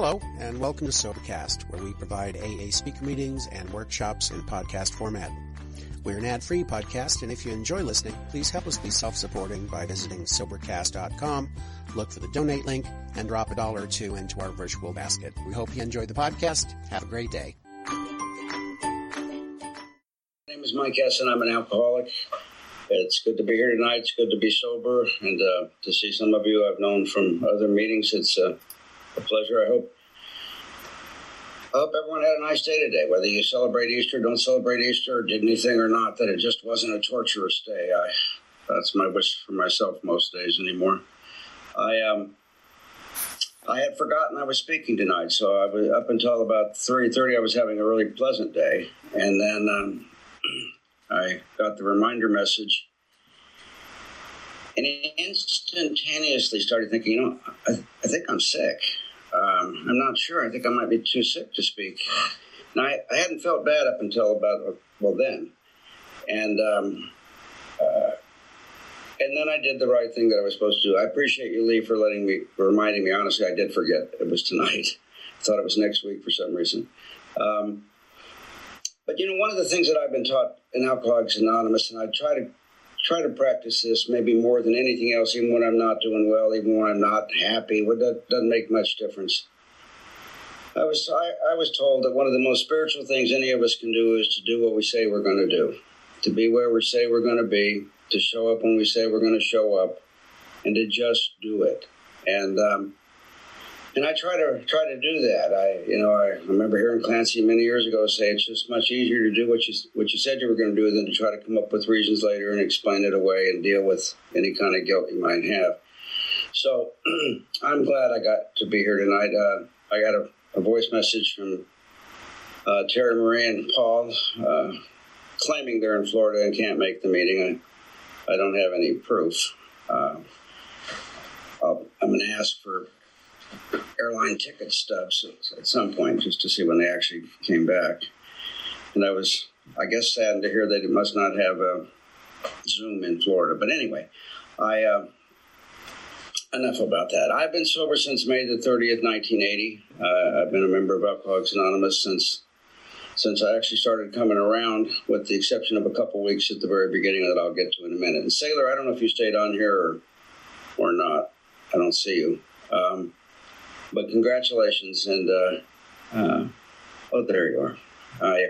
Hello, and welcome to Sobercast, where we provide AA speaker meetings and workshops in podcast format. We're an ad-free podcast, and if you enjoy listening, please help us be self-supporting by visiting Sobercast.com, look for the donate link, and drop a dollar or two into our virtual basket. We hope you enjoy the podcast. Have a great day. My name is Mike Essen. I'm an alcoholic. It's good to be here tonight. It's good to be sober and uh, to see some of you I've known from other meetings. It's uh, a pleasure. I hope. I hope everyone had a nice day today. Whether you celebrate Easter, don't celebrate Easter, did anything or not, that it just wasn't a torturous day. I, that's my wish for myself most days anymore. I um, I had forgotten I was speaking tonight, so I was up until about three thirty. I was having a really pleasant day, and then um, I got the reminder message and instantaneously started thinking, you know, I, I think I'm sick. Um, I'm not sure. I think I might be too sick to speak. And I, I hadn't felt bad up until about, well, then. And, um, uh, and then I did the right thing that I was supposed to do. I appreciate you, Lee, for letting me, for reminding me. Honestly, I did forget it was tonight. I thought it was next week for some reason. Um, but you know, one of the things that I've been taught in Alcoholics Anonymous, and I try to try to practice this maybe more than anything else, even when I'm not doing well, even when I'm not happy. Well, that doesn't make much difference. I was I, I was told that one of the most spiritual things any of us can do is to do what we say we're going to do, to be where we say we're going to be, to show up when we say we're going to show up, and to just do it. And um, and I try to try to do that. I you know I remember hearing Clancy many years ago say it's just much easier to do what you what you said you were going to do than to try to come up with reasons later and explain it away and deal with any kind of guilt you might have. So I'm glad I got to be here tonight. Uh, I got a, a, voice message from uh, Terry Marie and Paul uh, claiming they're in Florida and can't make the meeting. I, I don't have any proof. Uh, I'm going to ask for airline ticket stubs at some point just to see when they actually came back. And I was, I guess, saddened to hear that it must not have a Zoom in Florida. But anyway, I uh, enough about that. I've been sober since May the 30th, 1980. Uh, I've been a member of Alcoholics Anonymous since since I actually started coming around, with the exception of a couple weeks at the very beginning that I'll get to in a minute. And Sailor, I don't know if you stayed on here or or not. I don't see you. Um, but congratulations, and uh, uh, oh, there you are. Uh, yeah.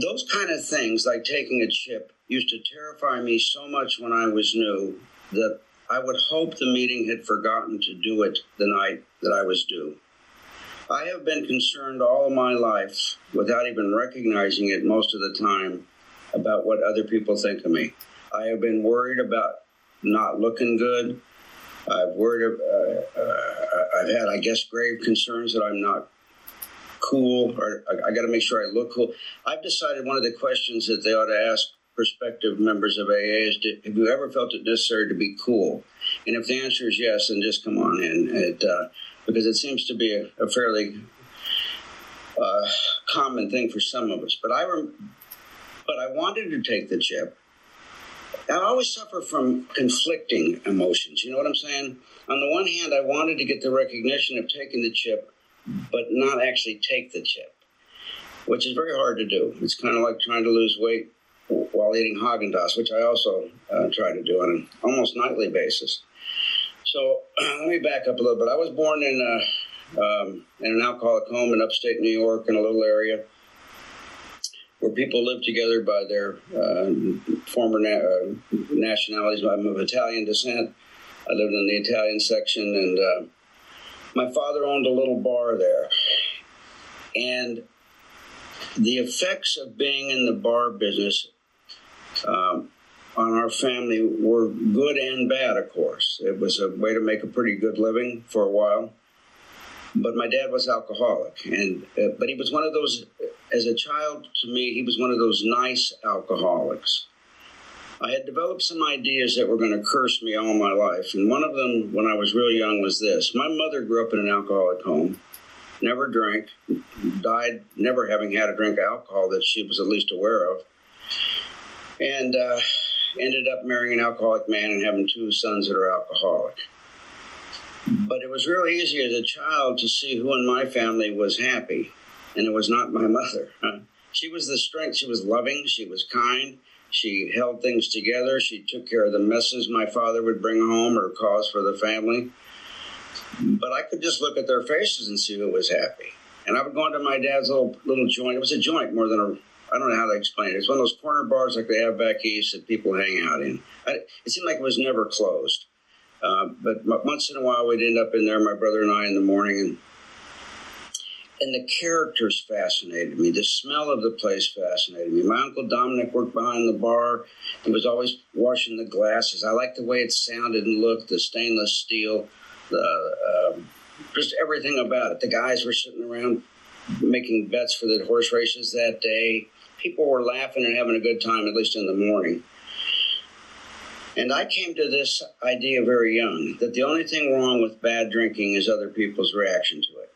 Those kind of things, like taking a chip, used to terrify me so much when I was new that I would hope the meeting had forgotten to do it the night that I was due. I have been concerned all my life, without even recognizing it most of the time, about what other people think of me. I have been worried about not looking good. I've worried. Uh, uh, I've had, I guess, grave concerns that I'm not cool, or I, I got to make sure I look cool. I've decided one of the questions that they ought to ask prospective members of AA is: Have you ever felt it necessary to be cool? And if the answer is yes, then just come on in. It, uh, because it seems to be a, a fairly uh, common thing for some of us. But I, rem- but I wanted to take the chip I always suffer from conflicting emotions. You know what I'm saying? On the one hand, I wanted to get the recognition of taking the chip, but not actually take the chip, which is very hard to do. It's kind of like trying to lose weight while eating Haagen Dazs, which I also uh, try to do on an almost nightly basis. So let me back up a little bit. I was born in a, um, in an alcoholic home in upstate New York in a little area where people live together by their uh, former na- uh, nationalities. I'm of Italian descent. I lived in the Italian section, and uh, my father owned a little bar there. And the effects of being in the bar business um, on our family were good and bad, of course. It was a way to make a pretty good living for a while. But my dad was alcoholic, and uh, but he was one of those as a child, to me, he was one of those nice alcoholics. I had developed some ideas that were going to curse me all my life. And one of them, when I was real young, was this My mother grew up in an alcoholic home, never drank, died never having had a drink of alcohol that she was at least aware of, and uh, ended up marrying an alcoholic man and having two sons that are alcoholic. But it was real easy as a child to see who in my family was happy, and it was not my mother. She was the strength. She was loving. She was kind. She held things together. She took care of the messes my father would bring home or cause for the family. But I could just look at their faces and see who was happy. And I would go into my dad's little little joint. It was a joint more than a I don't know how to explain it. It's one of those corner bars like they have back east that people hang out in. I, it seemed like it was never closed. Uh, but once in a while, we'd end up in there, my brother and I, in the morning, and and the characters fascinated me. The smell of the place fascinated me. My uncle Dominic worked behind the bar. He was always washing the glasses. I liked the way it sounded and looked, the stainless steel, the uh, just everything about it. The guys were sitting around making bets for the horse races that day. People were laughing and having a good time, at least in the morning. And I came to this idea very young that the only thing wrong with bad drinking is other people's reaction to it.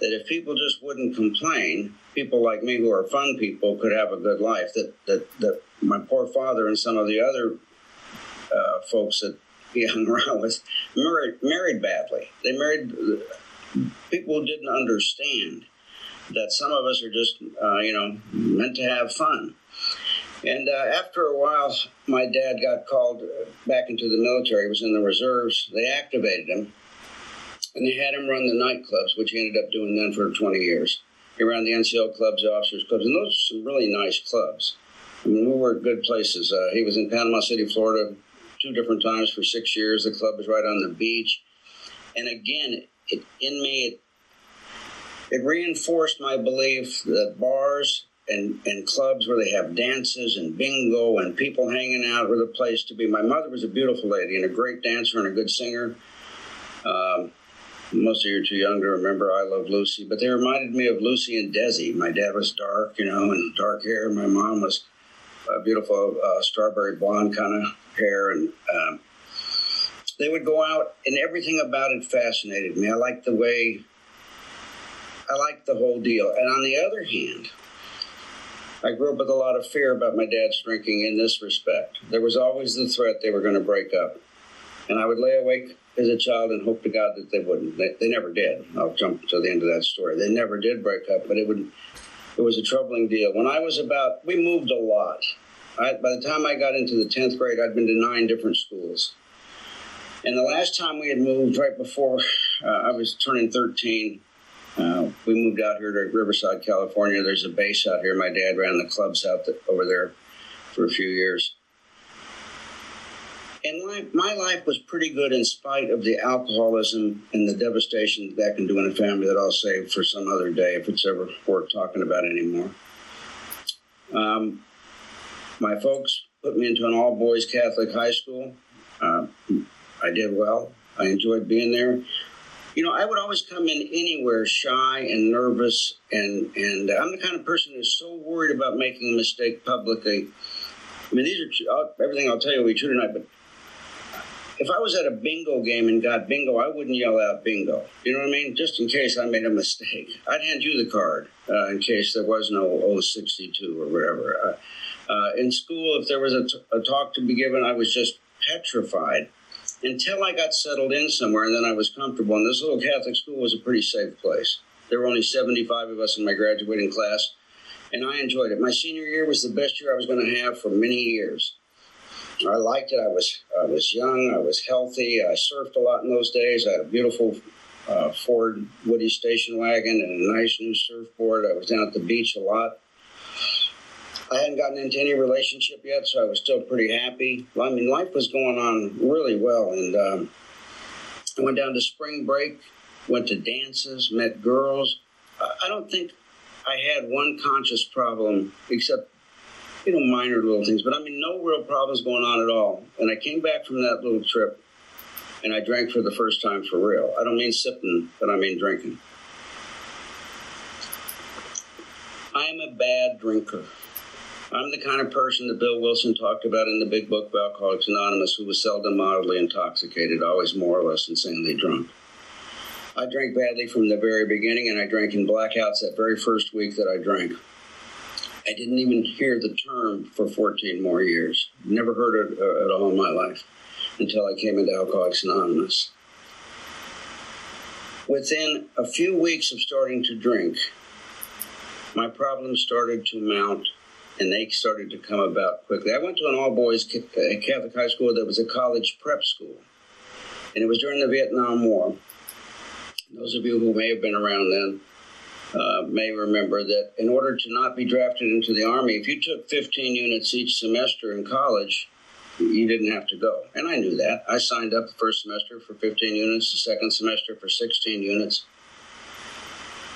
That if people just wouldn't complain, people like me who are fun people could have a good life. That that, that my poor father and some of the other uh, folks that he hung around with married, married badly. They married people didn't understand that some of us are just, uh, you know, meant to have fun. And uh, after a while, my dad got called back into the military. He was in the reserves. They activated him, and they had him run the nightclubs, which he ended up doing then for 20 years. He ran the NCO clubs, the officers clubs, and those are some really nice clubs. I mean, we were good places. Uh, he was in Panama City, Florida, two different times for six years. The club was right on the beach. And again, it, in me, it, it reinforced my belief that bars and, and clubs where they have dances and bingo and people hanging out were the place to be. My mother was a beautiful lady and a great dancer and a good singer. Um, most of you are too young to remember I Love Lucy, but they reminded me of Lucy and Desi. My dad was dark, you know, and dark hair. My mom was a beautiful uh, strawberry blonde kind of hair. And um, they would go out, and everything about it fascinated me. I liked the way, I liked the whole deal. And on the other hand, I grew up with a lot of fear about my dad's drinking in this respect. There was always the threat they were going to break up. And I would lay awake as a child and hope to God that they wouldn't. They, they never did. I'll jump to the end of that story. They never did break up, but it would. It was a troubling deal. When I was about, we moved a lot. I, by the time I got into the 10th grade, I'd been to nine different schools. And the last time we had moved, right before uh, I was turning 13, uh, we moved out here to Riverside, California. There's a base out here. My dad ran the clubs out the, over there for a few years. And my, my life was pretty good in spite of the alcoholism and the devastation that can do in a family that I'll save for some other day if it's ever worth talking about anymore. Um, my folks put me into an all boys Catholic high school. Uh, I did well. I enjoyed being there. You know, I would always come in anywhere shy and nervous, and and I'm the kind of person who's so worried about making a mistake publicly. I mean, these are everything I'll tell you will be true tonight, but if I was at a bingo game and got bingo, I wouldn't yell out bingo. You know what I mean? Just in case I made a mistake, I'd hand you the card uh, in case there was no 062 or whatever. Uh, uh, in school, if there was a, t- a talk to be given, I was just petrified until I got settled in somewhere and then I was comfortable. And this little Catholic school was a pretty safe place. There were only 75 of us in my graduating class, and I enjoyed it. My senior year was the best year I was going to have for many years. I liked it. I was I was young. I was healthy. I surfed a lot in those days. I had a beautiful uh, Ford Woody station wagon and a nice new surfboard. I was down at the beach a lot. I hadn't gotten into any relationship yet, so I was still pretty happy. I mean, life was going on really well, and um, I went down to spring break, went to dances, met girls. I don't think I had one conscious problem except you know minor little things, but I mean no real problems going on at all. And I came back from that little trip, and I drank for the first time for real. I don't mean sipping, but I mean drinking. I am a bad drinker. I'm the kind of person that Bill Wilson talked about in the big book of Alcoholics Anonymous who was seldom mildly intoxicated, always more or less insanely drunk. I drank badly from the very beginning, and I drank in blackouts that very first week that I drank. I didn't even hear the term for 14 more years. Never heard it uh, at all in my life until I came into Alcoholics Anonymous. Within a few weeks of starting to drink, my problems started to mount and they started to come about quickly. I went to an all boys Catholic high school that was a college prep school, and it was during the Vietnam War. Those of you who may have been around then uh, may remember that in order to not be drafted into the Army, if you took 15 units each semester in college, you didn't have to go. And I knew that. I signed up the first semester for 15 units, the second semester for 16 units.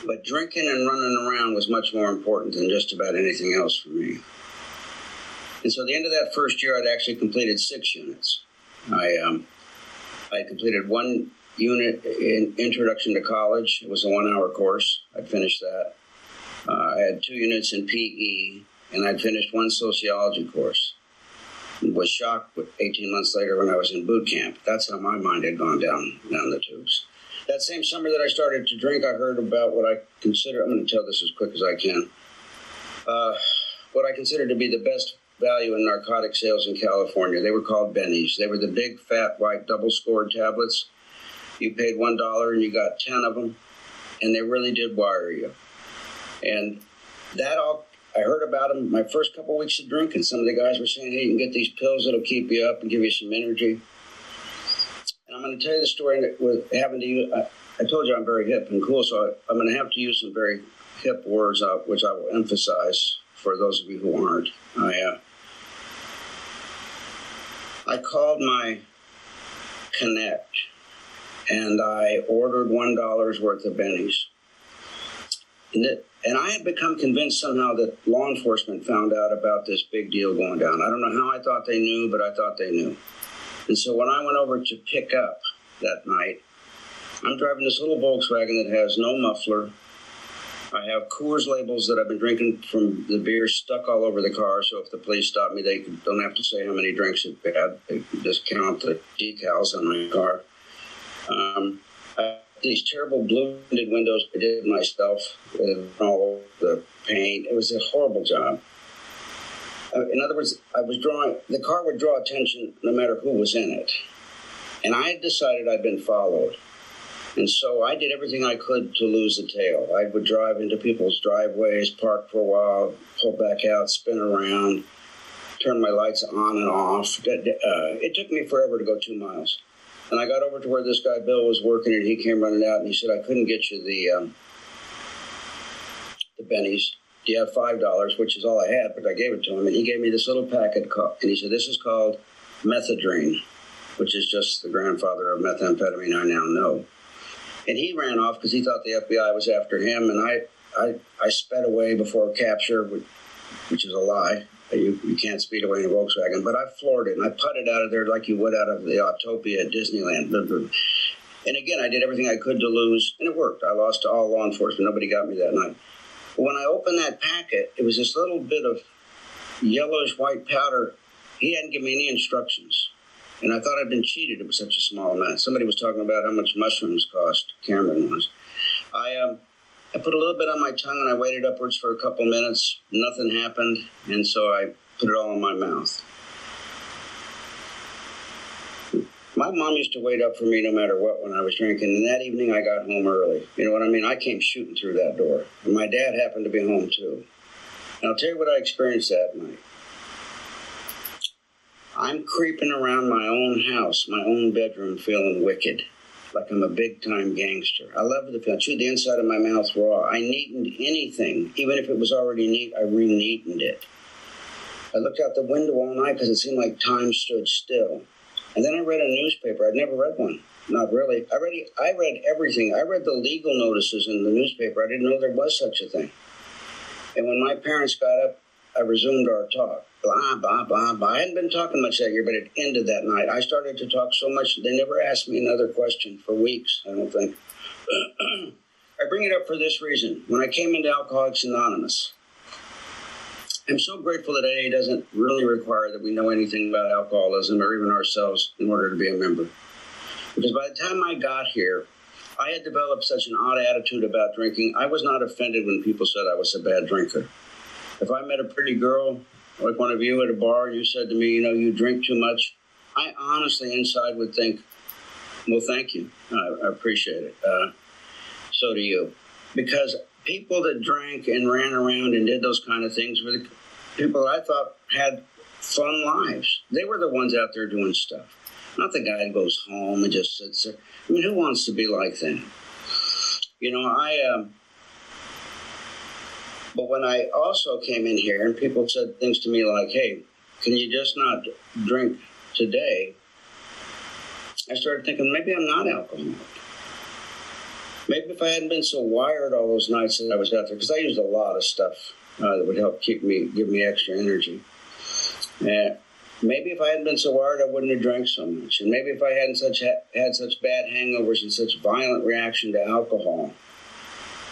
But drinking and running around was much more important than just about anything else for me. And so at the end of that first year, I'd actually completed six units. I, um, I completed one unit in Introduction to College. It was a one hour course. I'd finished that. Uh, I had two units in PE, and I'd finished one sociology course. Was shocked 18 months later when I was in boot camp. That's how my mind had gone down down the tubes. That same summer that I started to drink, I heard about what I consider, I'm going to tell this as quick as I can, uh, what I consider to be the best value in narcotic sales in California. They were called bennies. They were the big, fat, white, double scored tablets. You paid $1 and you got 10 of them, and they really did wire you. And that all, I heard about them my first couple weeks of drinking. Some of the guys were saying, hey, you can get these pills that'll keep you up and give you some energy. I'm going to tell you the story with having to use. I, I, told you I'm very hip and cool, so I, am going to have to use some very hip words, uh, which I will emphasize for those of you who aren't. I uh, I called my Connect and I ordered one dollar's worth of bennies. And, it, and I had become convinced somehow that law enforcement found out about this big deal going down. I don't know how I thought they knew, but I thought they knew. And so when I went over to pick up that night, I'm driving this little Volkswagen that has no muffler. I have Coors labels that I've been drinking from the beer stuck all over the car. So if the police stop me, they don't have to say how many drinks I've had. They just count the decals on my car. Um, these terrible blue windows I did myself with all the paint. It was a horrible job. In other words, I was drawing, the car would draw attention no matter who was in it. And I had decided I'd been followed. And so I did everything I could to lose the tail. I would drive into people's driveways, park for a while, pull back out, spin around, turn my lights on and off. Uh, it took me forever to go two miles. And I got over to where this guy Bill was working, and he came running out, and he said, "I couldn't get you the um, the bennies." Do you have five dollars which is all i had but i gave it to him and he gave me this little packet called, and he said this is called methadone which is just the grandfather of methamphetamine i now know. And he ran off because he thought the fbi was after him and i i, I sped away before capture which is a lie you, you can't speed away in a volkswagen but i floored it and i putted out of there like you would out of the autopia at disneyland. And again i did everything i could to lose and it worked. I lost to all law enforcement. Nobody got me that night when I opened that packet, it was this little bit of yellowish white powder. He hadn't given me any instructions. And I thought I'd been cheated. It was such a small amount. Somebody was talking about how much mushrooms cost. Cameron was. I, um, I put a little bit on my tongue and I waited upwards for a couple minutes. Nothing happened. And so I put it all in my mouth. My mom used to wait up for me no matter what when I was drinking, and that evening I got home early. You know what I mean? I came shooting through that door, and my dad happened to be home too. And I'll tell you what I experienced that night. I'm creeping around my own house, my own bedroom, feeling wicked, like I'm a big time gangster. I love the feel. I chewed the inside of my mouth raw. I neatened anything, even if it was already neat. I re-neatened it. I looked out the window all night because it seemed like time stood still. And then I read a newspaper. I'd never read one. Not really. I read I read everything. I read the legal notices in the newspaper. I didn't know there was such a thing. And when my parents got up, I resumed our talk. Blah blah blah blah. I hadn't been talking much that year, but it ended that night. I started to talk so much they never asked me another question for weeks. I don't think. I bring it up for this reason. When I came into Alcoholics Anonymous, I'm so grateful that AA doesn't really require that we know anything about alcoholism or even ourselves in order to be a member. Because by the time I got here, I had developed such an odd attitude about drinking. I was not offended when people said I was a bad drinker. If I met a pretty girl, like one of you at a bar, you said to me, you know, you drink too much, I honestly inside would think, well, thank you. I, I appreciate it. Uh, So do you. Because people that drank and ran around and did those kind of things were the people I thought had fun lives. They were the ones out there doing stuff. Not the guy who goes home and just sits there. I mean, who wants to be like that? You know, I. Um, but when I also came in here and people said things to me like, "Hey, can you just not drink today?" I started thinking maybe I'm not alcoholic. Maybe if I hadn't been so wired all those nights that I was out there, because I used a lot of stuff uh, that would help keep me, give me extra energy. And maybe if I hadn't been so wired, I wouldn't have drank so much. And maybe if I hadn't such had such bad hangovers and such violent reaction to alcohol,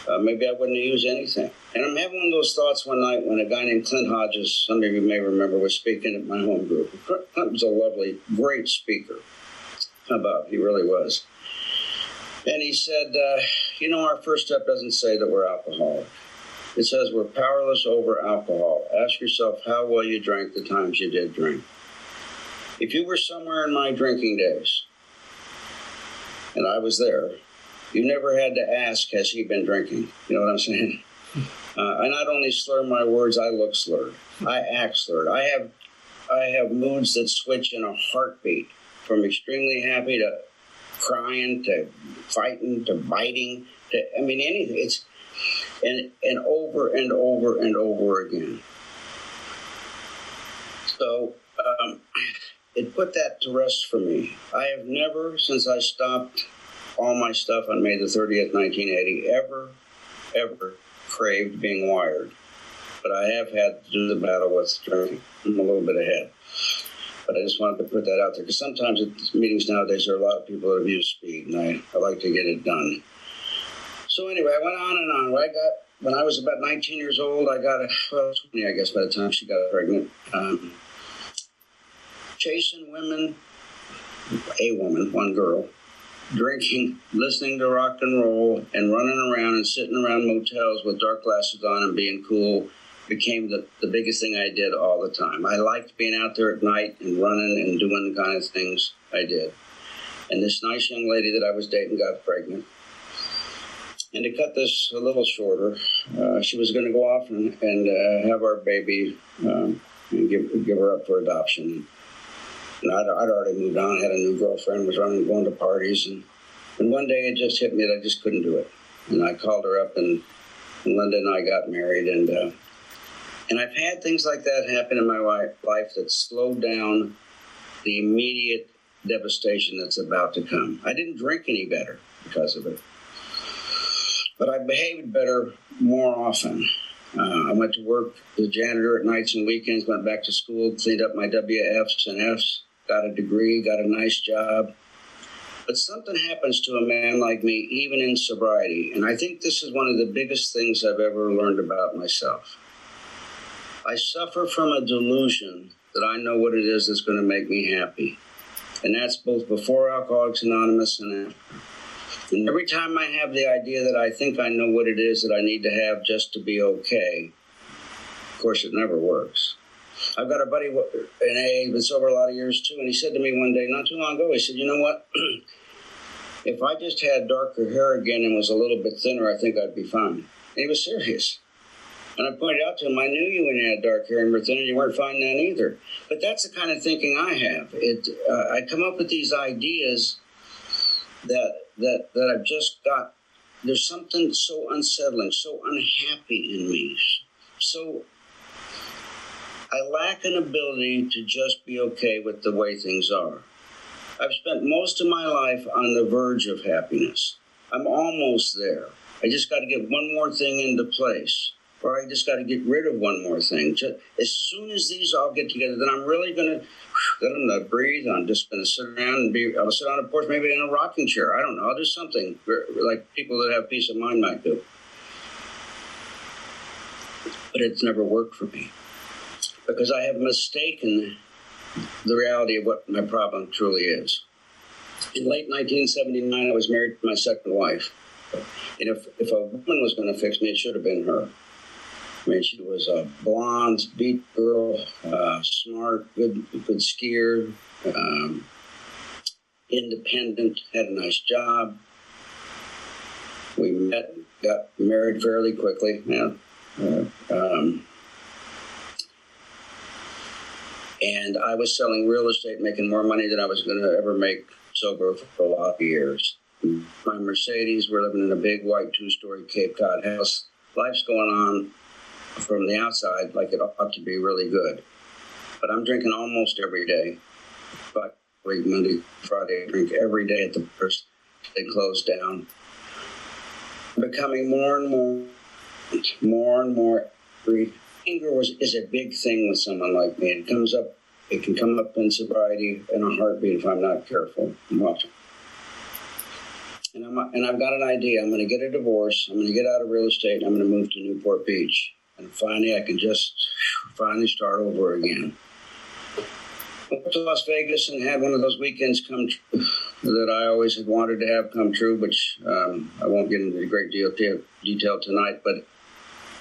uh, maybe I wouldn't have used anything. And I'm having one of those thoughts one night when a guy named Clint Hodges, some of you may remember, was speaking at my home group. Clint was a lovely, great speaker. About he really was. And he said, uh, You know, our first step doesn't say that we're alcoholic. It says we're powerless over alcohol. Ask yourself how well you drank the times you did drink. If you were somewhere in my drinking days, and I was there, you never had to ask, Has he been drinking? You know what I'm saying? Uh, I not only slur my words, I look slurred. I act slurred. I have, I have moods that switch in a heartbeat from extremely happy to crying to fighting to biting to I mean anything. It's and and over and over and over again. So um, it put that to rest for me. I have never, since I stopped all my stuff on May the 30th, 1980, ever, ever craved being wired. But I have had to do the battle with drinking. I'm a little bit ahead. But I just wanted to put that out there because sometimes at meetings nowadays there are a lot of people that abuse speed, and I, I like to get it done. So anyway, I went on and on. When I got when I was about 19 years old, I got a well 20, I guess, by the time she got pregnant. Um, chasing women, a woman, one girl, drinking, listening to rock and roll, and running around and sitting around motels with dark glasses on and being cool became the, the biggest thing I did all the time. I liked being out there at night and running and doing the kind of things I did. And this nice young lady that I was dating got pregnant. And to cut this a little shorter, uh, she was going to go off and, and uh, have our baby um, and give, give her up for adoption. And I'd, I'd already moved on, had a new girlfriend, was running, going to parties. And, and one day it just hit me that I just couldn't do it. And I called her up, and, and Linda and I got married. And uh, and I've had things like that happen in my life that slowed down the immediate devastation that's about to come. I didn't drink any better because of it, but I behaved better more often. Uh, I went to work as a janitor at nights and weekends, went back to school, cleaned up my WFs and Fs, got a degree, got a nice job. But something happens to a man like me, even in sobriety. And I think this is one of the biggest things I've ever learned about myself. I suffer from a delusion that I know what it is that's going to make me happy. And that's both before Alcoholics Anonymous and after. And every time I have the idea that I think I know what it is that I need to have just to be okay, of course, it never works. I've got a buddy in AA, been sober a lot of years too, and he said to me one day, not too long ago, he said, You know what? if I just had darker hair again and was a little bit thinner, I think I'd be fine. And he was serious. And I pointed out to him, I knew you when you had dark hair and thin, and you weren't fine then either. But that's the kind of thinking I have. It, uh, I come up with these ideas that that that I've just got. There's something so unsettling, so unhappy in me. So I lack an ability to just be okay with the way things are. I've spent most of my life on the verge of happiness. I'm almost there. I just got to get one more thing into place or I just got to get rid of one more thing. Just, as soon as these all get together, then I'm really going to let them breathe. I'm just going to sit around and be, I'll sit on a porch, maybe in a rocking chair. I don't know. I'll do something like people that have peace of mind might do. But it's never worked for me because I have mistaken the reality of what my problem truly is. In late 1979, I was married to my second wife. And if, if a woman was going to fix me, it should have been her. I mean, she was a blonde, beat girl, uh, smart, good, good skier, um, independent, had a nice job. we met, got married fairly quickly. Yeah. Uh, um, and I was selling real estate, making more money than I was going to ever make sober for a lot of years. My Mercedes, we're living in a big white two story Cape Cod house. Life's going on from the outside like it ought to be really good. But I'm drinking almost every day. But week, Monday, Friday, I drink every day at the first. They close down. Becoming more and more, more and more free. Anger was is a big thing with someone like me. It comes up. It can come up in sobriety in a heartbeat if I'm not careful. I'm watching. And, I'm, and I've got an idea. I'm going to get a divorce. I'm going to get out of real estate. I'm going to move to Newport Beach. And finally, I can just finally start over again. Went to Las Vegas and had one of those weekends come true that I always had wanted to have come true, which um, I won't get into a great deal detail tonight. But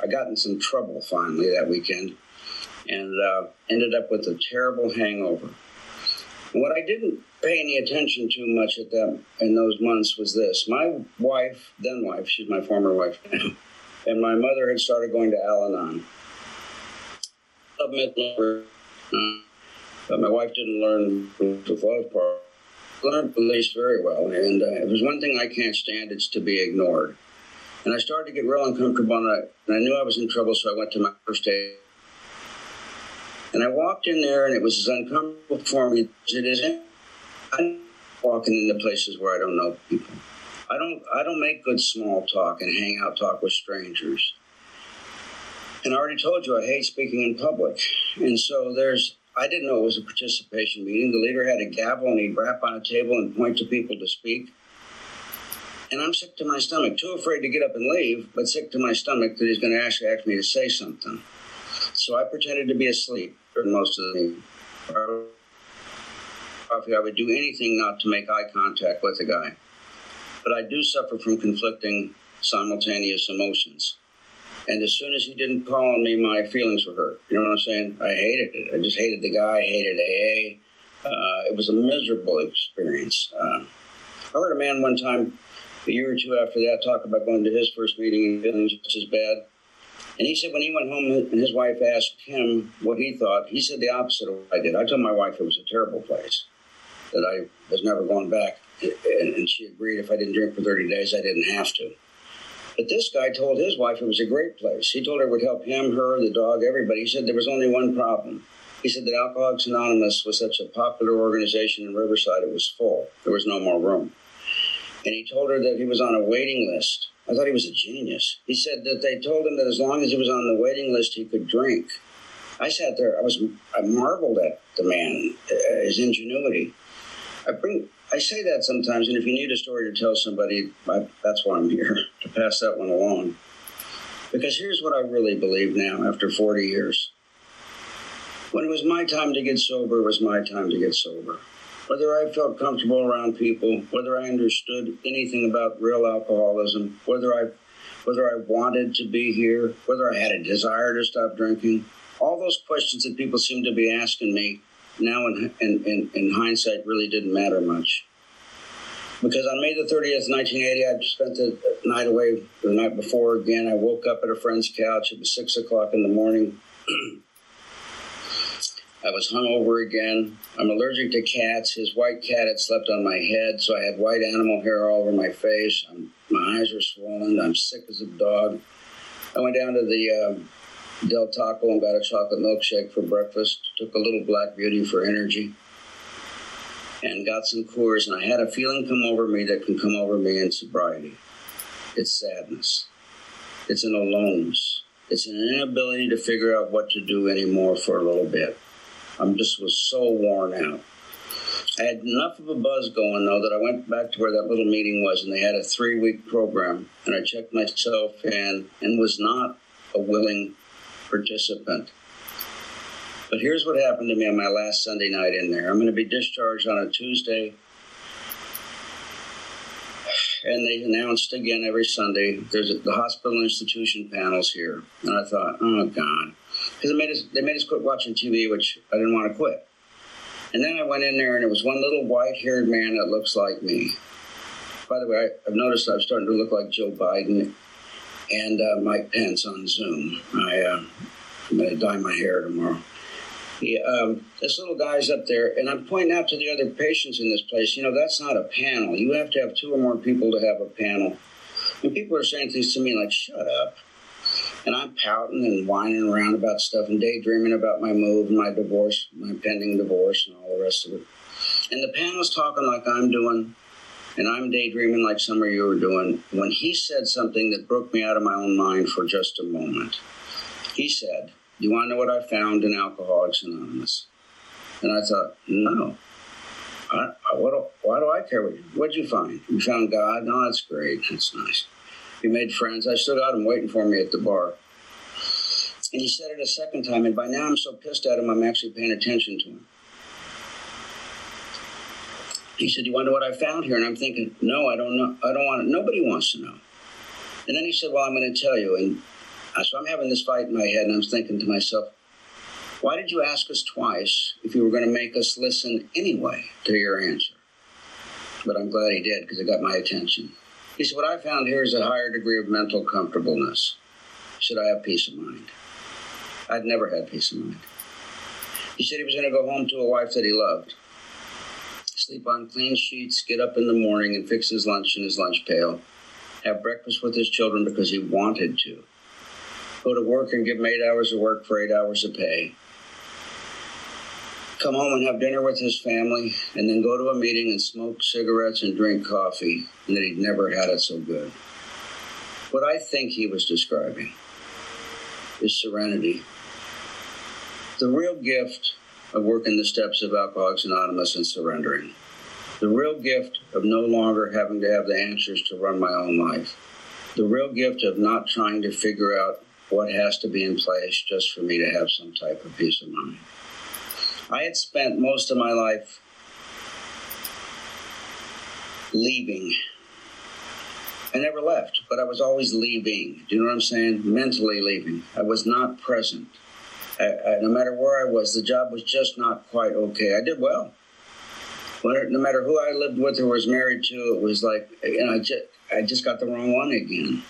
I got in some trouble finally that weekend and uh, ended up with a terrible hangover. What I didn't pay any attention to much at them in those months was this: my wife, then wife, she's my former wife and my mother had started going to Al-Anon. Uh, but my wife didn't learn the love part. Learned police very well, and uh, if there's one thing I can't stand, it's to be ignored. And I started to get real uncomfortable, and I, and I knew I was in trouble, so I went to my first AA. And I walked in there, and it was as uncomfortable for me as it is. I'm walking into places where I don't know people. I don't I don't make good small talk and hang out talk with strangers. And I already told you I hate speaking in public. And so there's I didn't know it was a participation meeting. The leader had a gavel and he'd rap on a table and point to people to speak. And I'm sick to my stomach, too afraid to get up and leave, but sick to my stomach that he's going to actually ask me to say something. So I pretended to be asleep for most of the meeting. I would do anything not to make eye contact with the guy but I do suffer from conflicting simultaneous emotions. And as soon as he didn't call on me, my feelings were hurt. You know what I'm saying? I hated it. I just hated the guy. I hated AA. Uh, it was a miserable experience. Uh, I heard a man one time, a year or two after that, talk about going to his first meeting and feeling just as bad. And he said when he went home and his wife asked him what he thought, he said the opposite of what I did. I told my wife it was a terrible place, that I was never going back and, and she agreed if I didn't drink for 30 days, I didn't have to. But this guy told his wife it was a great place. He told her it would help him, her, the dog, everybody. He said there was only one problem. He said that Alcoholics Anonymous was such a popular organization in Riverside, it was full. There was no more room. And he told her that he was on a waiting list. I thought he was a genius. He said that they told him that as long as he was on the waiting list, he could drink. I sat there, I was, I marveled at the man, uh, his ingenuity. I bring I say that sometimes, and if you need a story to tell somebody, I, that's why I'm here to pass that one along. Because here's what I really believe now after 40 years. When it was my time to get sober, it was my time to get sober. Whether I felt comfortable around people, whether I understood anything about real alcoholism, whether I whether I wanted to be here, whether I had a desire to stop drinking, all those questions that people seem to be asking me now in, in, in, in hindsight really didn't matter much. Because on May the 30th, 1980, I'd spent the night away the night before again. I woke up at a friend's couch. It was 6 o'clock in the morning. I was hungover again. I'm allergic to cats. His white cat had slept on my head, so I had white animal hair all over my face. I'm, my eyes were swollen. I'm sick as a dog. I went down to the um, Del Taco and got a chocolate milkshake for breakfast. Took a little Black Beauty for energy. And got some Coors, and I had a feeling come over me that can come over me in sobriety. It's sadness. It's an aloneness. It's an inability to figure out what to do anymore for a little bit. I'm just was so worn out. I had enough of a buzz going though that I went back to where that little meeting was, and they had a three week program, and I checked myself in and was not a willing participant. But here's what happened to me on my last Sunday night in there. I'm going to be discharged on a Tuesday. And they announced again every Sunday there's a, the hospital institution panels here. And I thought, oh, God. Because they, made us, they made us quit watching TV, which I didn't want to quit. And then I went in there, and it was one little white haired man that looks like me. By the way, I, have noticed I'm starting to look like Joe Biden and uh, Mike Pence on Zoom. I, uh, I'm going to dye my hair tomorrow. Yeah, um, this little guy's up there, and I'm pointing out to the other patients in this place, you know, that's not a panel. You have to have two or more people to have a panel. And people are saying things to me like, shut up. And I'm pouting and whining around about stuff and daydreaming about my move and my divorce, my pending divorce, and all the rest of it. And the panel's talking like I'm doing, and I'm daydreaming like some of you are doing. When he said something that broke me out of my own mind for just a moment, he said, You want to know what I found in Alcoholics Anonymous? And I thought, No. I, I, what, why do I care? What, you, what'd you find? You found God? No, that's great. That's nice. You made friends. I still got him waiting for me at the bar. And he said it a second time, and by now I'm so pissed at him, I'm actually paying attention to him. He said, "You wonder what I found here?" And I'm thinking, "No, I don't know. I don't want to. Nobody wants to know." And then he said, "Well, I'm going to tell you." And so I'm having this fight in my head, and I'm thinking to myself, "Why did you ask us twice if you were going to make us listen anyway to your answer?" But I'm glad he did because it got my attention. He said, What I found here is a higher degree of mental comfortableness. He said, I have peace of mind. I'd never had peace of mind. He said he was going to go home to a wife that he loved, sleep on clean sheets, get up in the morning and fix his lunch in his lunch pail, have breakfast with his children because he wanted to, go to work and give him eight hours of work for eight hours of pay, come home and have dinner with his family, and then go to a meeting and smoke cigarettes and drink coffee, and that he'd never had it so good. What I think he was describing is serenity. The real gift of working the steps of Alcoholics Anonymous and surrendering. The real gift of no longer having to have the answers to run my own life. The real gift of not trying to figure out what has to be in place just for me to have some type of peace of mind. I had spent most of my life leaving. I never left, but I was always leaving. Do you know what I'm saying? Mentally leaving. I was not present. I, I, no matter where I was, the job was just not quite okay. I did well. no matter who I lived with or was married to, it was like, you know, I just, I just got the wrong one again.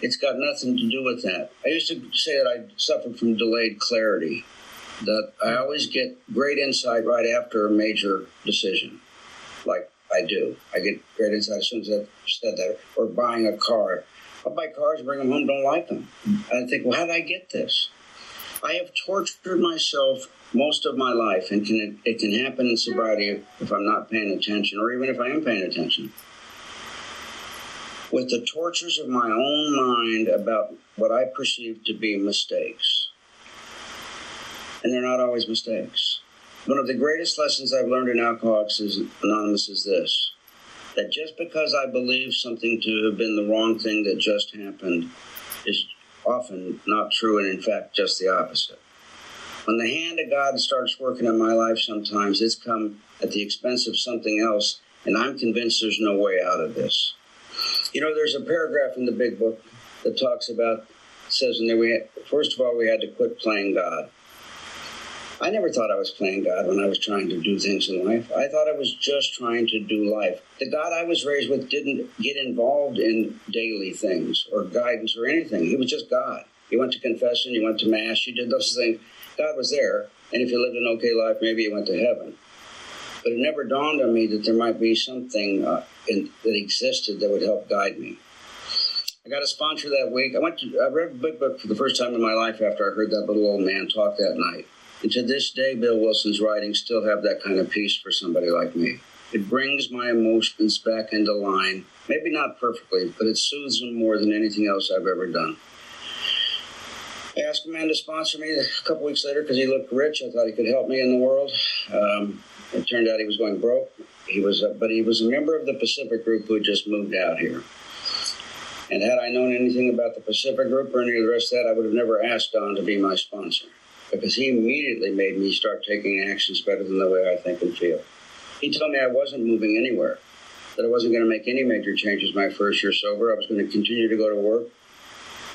It's got nothing to do with that. I used to say that I suffered from delayed clarity that I always get great insight right after a major decision, like I do. I get great insight as soon as I said that. Or buying a car. I'll buy cars, bring them home, don't like them. I think, well, how did I get this? I have tortured myself most of my life, and can, it can happen in sobriety if I'm not paying attention, or even if I am paying attention. With the tortures of my own mind about what I perceive to be mistakes and they're not always mistakes. One of the greatest lessons I've learned in Alcoholics Anonymous is this that just because I believe something to have been the wrong thing that just happened is often not true, and in fact, just the opposite. When the hand of God starts working in my life, sometimes it's come at the expense of something else, and I'm convinced there's no way out of this. You know, there's a paragraph in the big book that talks about, says, and there we had, first of all, we had to quit playing God. I never thought I was playing God when I was trying to do things in life. I thought I was just trying to do life. The God I was raised with didn't get involved in daily things or guidance or anything. He was just God. You went to confession, you went to Mass, you did those things. God was there. And if you lived an okay life, maybe you went to heaven. But it never dawned on me that there might be something uh, in, that existed that would help guide me. I got a sponsor that week. I went to I read a big book for the first time in my life after I heard that little old man talk that night. And to this day, Bill Wilson's writings still have that kind of peace for somebody like me. It brings my emotions back into line. Maybe not perfectly, but it soothes them more than anything else I've ever done. I asked a man to sponsor me a couple weeks later because he looked rich. I thought he could help me in the world. Um, it turned out he was going broke. He was, a, but he was a member of the Pacific Group who had just moved out here. And had I known anything about the Pacific Group or any of the rest of that, I would have never asked Don to be my sponsor because he immediately made me start taking actions better than the way I think and feel. He told me I wasn't moving anywhere, that I wasn't going to make any major changes my first year sober. I was going to continue to go to work.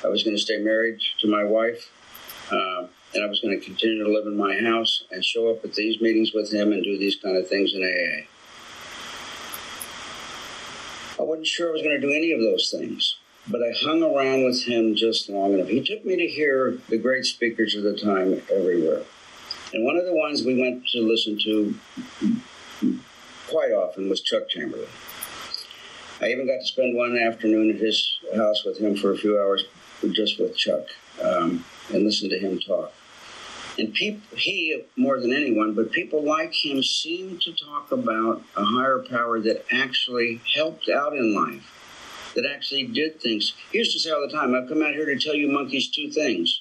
I was going to stay married to my wife. Uh, and I was going to continue to live in my house and show up at these meetings with him and do these kind of things in AA. I wasn't sure I was going to do any of those things, but I hung around with him just long enough. He took me to hear the great speakers of the time everywhere. And one of the ones we went to listen to quite often was Chuck Chamberlain. I even got to spend one afternoon at his house with him for a few hours just with Chuck um, and listen to him talk. And he more than anyone, but people like him seem to talk about a higher power that actually helped out in life, that actually did things. He used to say all the time, I've come out here to tell you monkeys two things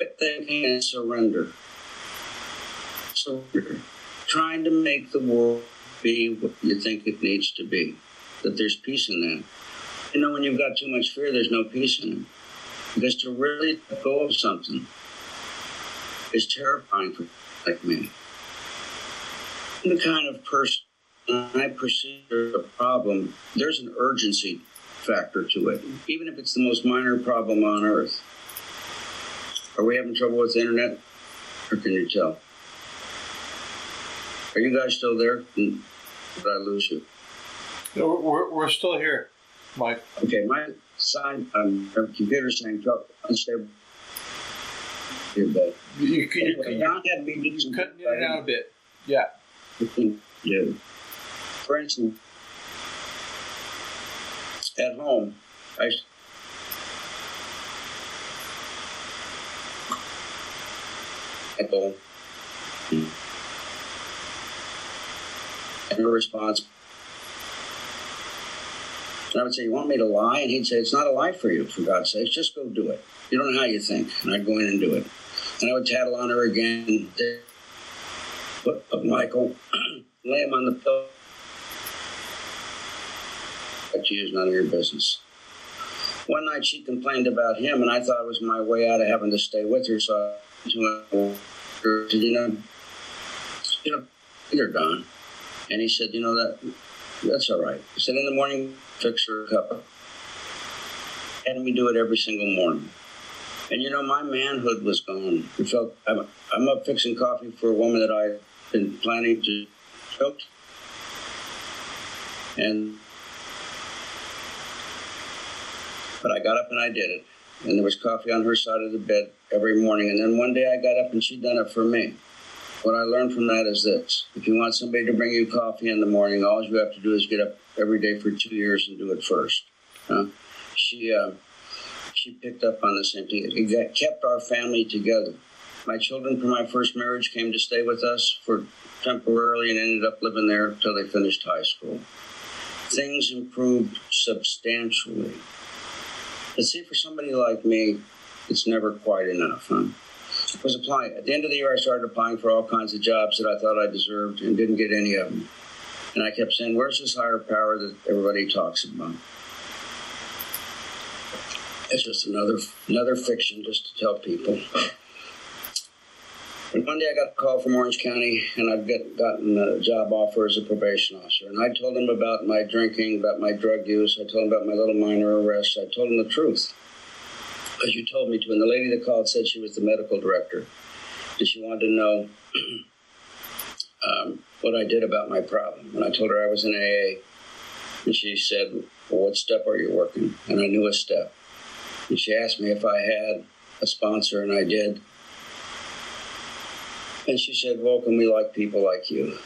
quit thinking and surrender. Surrender. Trying to make the world be what you think it needs to be, that there's peace in that. You know, when you've got too much fear, there's no peace in it. Because to really let go of something is terrifying for like me. I'm the kind of person I perceive a problem, there's an urgency factor to it, even if it's the most minor problem on earth. Are we having trouble with the internet? Or can you tell? Are you guys still there? Did I lose you? No, we're, we're still here, Mike. Okay, my sign um, computer saying unstable. But you Don had meetings. Cutting it out a bit. Yeah. Yeah. For instance, at home, I and her response and I would say, You want me to lie? And he'd say, It's not a lie for you, for God's sake. Just go do it. You don't know how you think. And I'd go in and do it. And I would tattle on her again. Up Michael, lay him on the pillow. But she is none of your business. One night she complained about him, and I thought it was my way out of having to stay with her. So I said, You know, you know, you're gone. And he said, You know, that that's all right. He said, In the morning, fix her a cup. And we do it every single morning. And you know, my manhood was gone. I felt I'm, I'm up fixing coffee for a woman that I've been planning to choke. And but I got up and I did it. And there was coffee on her side of the bed every morning. And then one day I got up and she'd done it for me. What I learned from that is this if you want somebody to bring you coffee in the morning, all you have to do is get up every day for two years and do it first. She, uh, she picked up on the same thing. It kept our family together. My children from my first marriage came to stay with us for temporarily and ended up living there until they finished high school. Things improved substantially. But see, for somebody like me, it's never quite enough, huh? was applying. At the end of the year, I started applying for all kinds of jobs that I thought I deserved and didn't get any of them. And I kept saying, Where's this higher power that everybody talks about? It's just another another fiction just to tell people. And one day I got a call from Orange County, and I'd get, gotten a job offer as a probation officer. And I told them about my drinking, about my drug use. I told them about my little minor arrest. I told them the truth as you told me to. And the lady that called said she was the medical director, and she wanted to know um, what I did about my problem. And I told her I was in AA, and she said, "Well, what step are you working?" And I knew a step. And she asked me if I had a sponsor, and I did. And she said, "Welcome, we like people like you."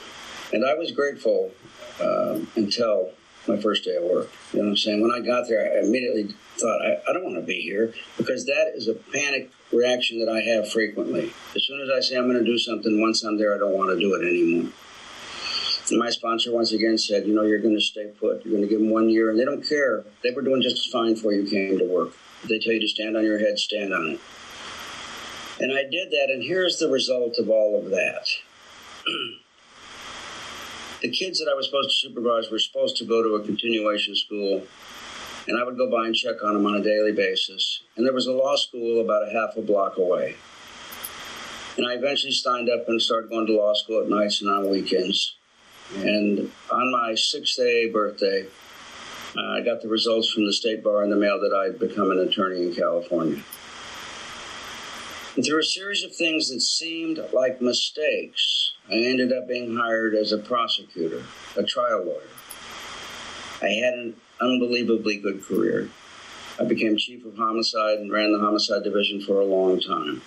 And I was grateful um, until my first day of work. You know what I'm saying? When I got there, I immediately thought, I, I don't want to be here because that is a panic reaction that I have frequently. As soon as I say I'm going to do something, once I'm there, I don't want to do it anymore. And my sponsor once again said, you know, you're going to stay put. You're going to give them one year, and they don't care. They were doing just fine before you came to work. They tell you to stand on your head, stand on it. And I did that, and here's the result of all of that. the kids that I was supposed to supervise were supposed to go to a continuation school, and I would go by and check on them on a daily basis. And there was a law school about a half a block away. And I eventually signed up and started going to law school at nights and on weekends. And on my sixth day birthday, uh, I got the results from the state bar in the mail that I'd become an attorney in California. Through a series of things that seemed like mistakes, I ended up being hired as a prosecutor, a trial lawyer. I had an unbelievably good career. I became chief of homicide and ran the homicide division for a long time.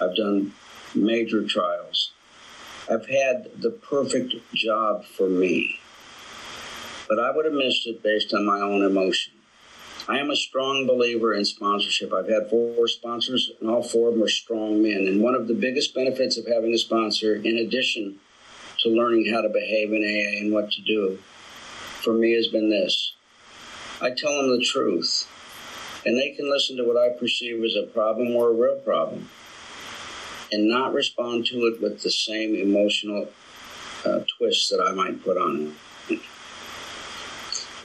I've done major trials. I've had the perfect job for me. But I would have missed it based on my own emotion. I am a strong believer in sponsorship. I've had four sponsors, and all four of them are strong men. And one of the biggest benefits of having a sponsor, in addition to learning how to behave in AA and what to do, for me has been this I tell them the truth, and they can listen to what I perceive as a problem or a real problem and not respond to it with the same emotional uh, twists that I might put on it.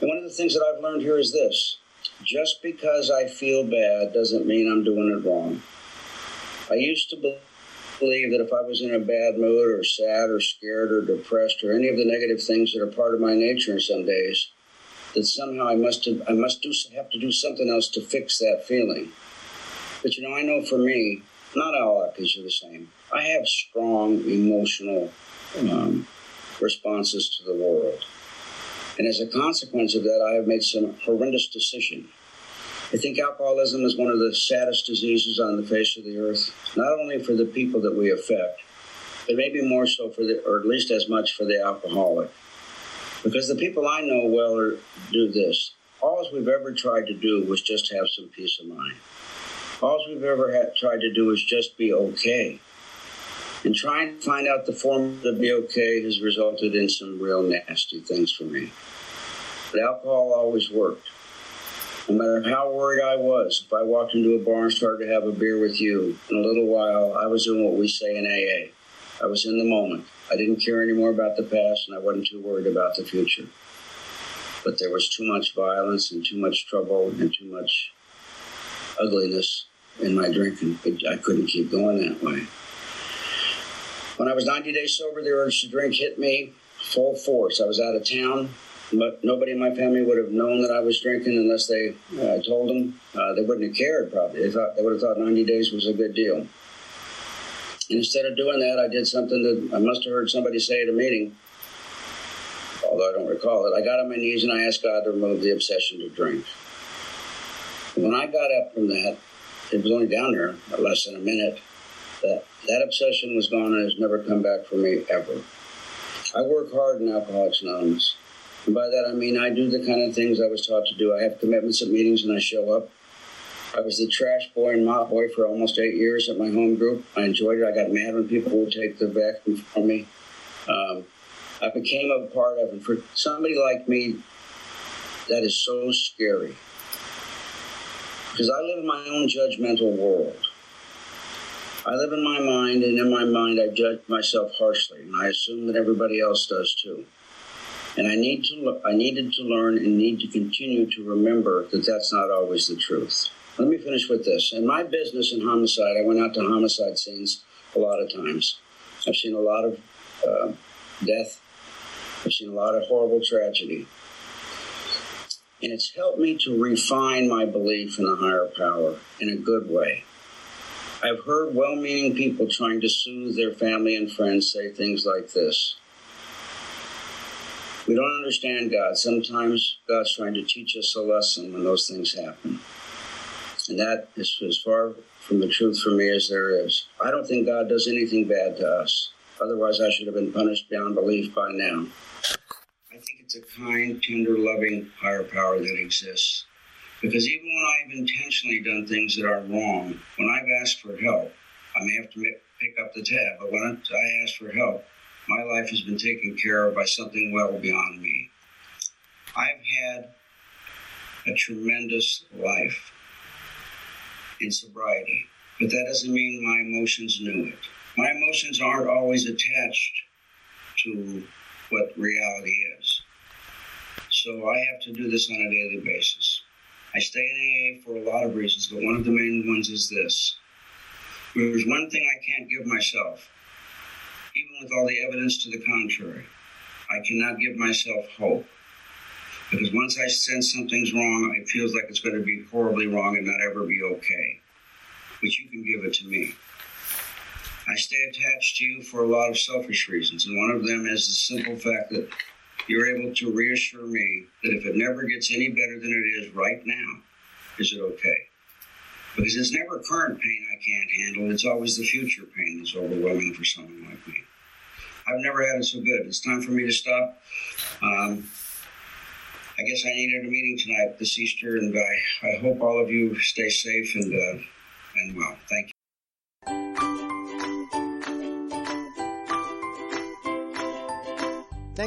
And one of the things that I've learned here is this just because I feel bad doesn't mean I'm doing it wrong. I used to believe that if I was in a bad mood or sad or scared or depressed or any of the negative things that are part of my nature in some days, that somehow I must have, I must do have to do something else to fix that feeling. But you know, I know for me, not all alkies are the same. I have strong emotional um, responses to the world. And as a consequence of that, I have made some horrendous decisions. I think alcoholism is one of the saddest diseases on the face of the earth, not only for the people that we affect, but maybe more so for the, or at least as much for the alcoholic. Because the people I know well are, do this. All we've ever tried to do was just have some peace of mind. All we've ever had, tried to do is just be okay. And trying to find out the form to be okay has resulted in some real nasty things for me. But alcohol always worked. No matter how worried I was, if I walked into a bar and started to have a beer with you, in a little while I was doing what we say in AA. I was in the moment. I didn't care anymore about the past and I wasn't too worried about the future. But there was too much violence and too much trouble and too much ugliness in my drinking. I couldn't keep going that way. When I was 90 days sober, the urge to drink hit me full force. I was out of town, but nobody in my family would have known that I was drinking unless they uh, told them. Uh, they wouldn't have cared, probably. They, thought, they would have thought 90 days was a good deal. Instead of doing that, I did something that I must have heard somebody say at a meeting, although I don't recall it. I got on my knees and I asked God to remove the obsession to drink. When I got up from that, it was only down there less than a minute. That that obsession was gone and has never come back for me ever. I work hard in Alcoholics Anonymous. And by that I mean I do the kind of things I was taught to do. I have commitments at meetings and I show up. I was the trash boy and mop boy for almost eight years at my home group. I enjoyed it. I got mad when people would take the vacuum from me. Um, I became a part of it. For somebody like me, that is so scary because I live in my own judgmental world. I live in my mind, and in my mind, I judge myself harshly, and I assume that everybody else does too. And I need to, I needed to learn and need to continue to remember that that's not always the truth. Let me finish with this. In my business in homicide, I went out to homicide scenes a lot of times. I've seen a lot of uh, death. I've seen a lot of horrible tragedy and it's helped me to refine my belief in a higher power in a good way. I've heard well meaning people trying to soothe their family and friends say things like this We don't understand God. Sometimes God's trying to teach us a lesson when those things happen. And that is as far from the truth for me as there is. I don't think God does anything bad to us. Otherwise, I should have been punished beyond belief by now. I think it's a kind, tender, loving higher power that exists. Because even when I've intentionally done things that are wrong, when I've asked for help, I may have to pick up the tab, but when I ask for help, my life has been taken care of by something well beyond me. I've had a tremendous life in sobriety, but that doesn't mean my emotions knew it. My emotions aren't always attached to what reality is. So I have to do this on a daily basis. I stay in AA for a lot of reasons, but one of the main ones is this. There's one thing I can't give myself, even with all the evidence to the contrary. I cannot give myself hope. Because once I sense something's wrong, it feels like it's going to be horribly wrong and not ever be okay. But you can give it to me. I stay attached to you for a lot of selfish reasons, and one of them is the simple fact that you're able to reassure me that if it never gets any better than it is right now, is it okay? Because it's never current pain I can't handle, it's always the future pain that's overwhelming for someone like me. I've never had it so good. It's time for me to stop. Um, I guess I needed a meeting tonight this Easter, and I, I hope all of you stay safe and, uh, and well. Thank you.